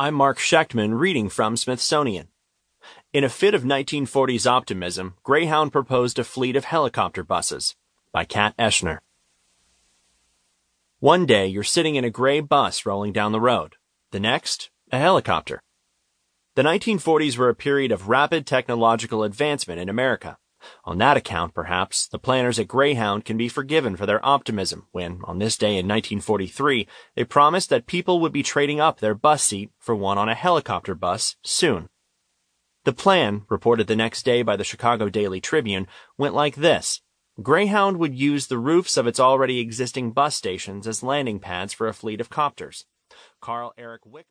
I'm Mark Schectman reading from Smithsonian. In a fit of 1940s optimism, Greyhound proposed a fleet of helicopter buses. By Kat Eschner. One day you're sitting in a gray bus rolling down the road. The next, a helicopter. The 1940s were a period of rapid technological advancement in America. On that account, perhaps, the planners at Greyhound can be forgiven for their optimism when, on this day in 1943, they promised that people would be trading up their bus seat for one on a helicopter bus soon. The plan, reported the next day by the Chicago Daily Tribune, went like this. Greyhound would use the roofs of its already existing bus stations as landing pads for a fleet of copters. Carl Eric Wick